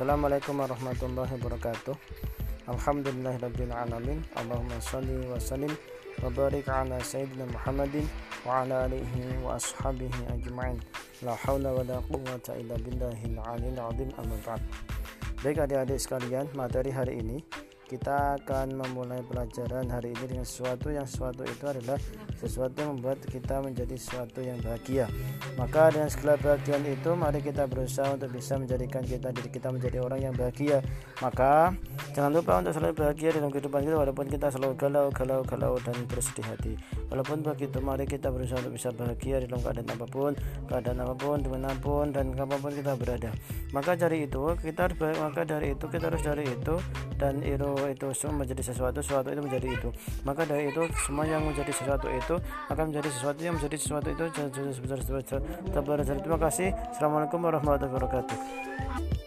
Assalamualaikum warahmatullahi wabarakatuh. Alhamdulillahirabbil alamin. Allahumma shalli wa sallim wa barik ala sayyidina Muhammadin wa ala alihi wa ashabihi ajma'in. La haula wa la quwwata illa billahil aliyil azim. Amma ba'd. Baik adik-adik sekalian, materi hari ini kita akan memulai pelajaran hari ini dengan sesuatu yang sesuatu itu adalah sesuatu yang membuat kita menjadi sesuatu yang bahagia. Maka dengan segala bahagian itu mari kita berusaha untuk bisa menjadikan kita diri kita menjadi orang yang bahagia. Maka jangan lupa untuk selalu bahagia dalam kehidupan kita walaupun kita selalu galau galau galau dan bersedih hati. Walaupun begitu mari kita berusaha untuk bisa bahagia dalam keadaan apa pun keadaan apa pun di mana pun dan kapan pun kita berada. Maka dari itu kita maka dari itu kita harus dari itu dan itu itu semua menjadi sesuatu sesuatu itu menjadi itu. Maka dari itu semua yang menjadi sesuatu itu akan menjadi sesuatu yang menjadi sesuatu itu. Terima kasih. Assalamualaikum warahmatullahi wabarakatuh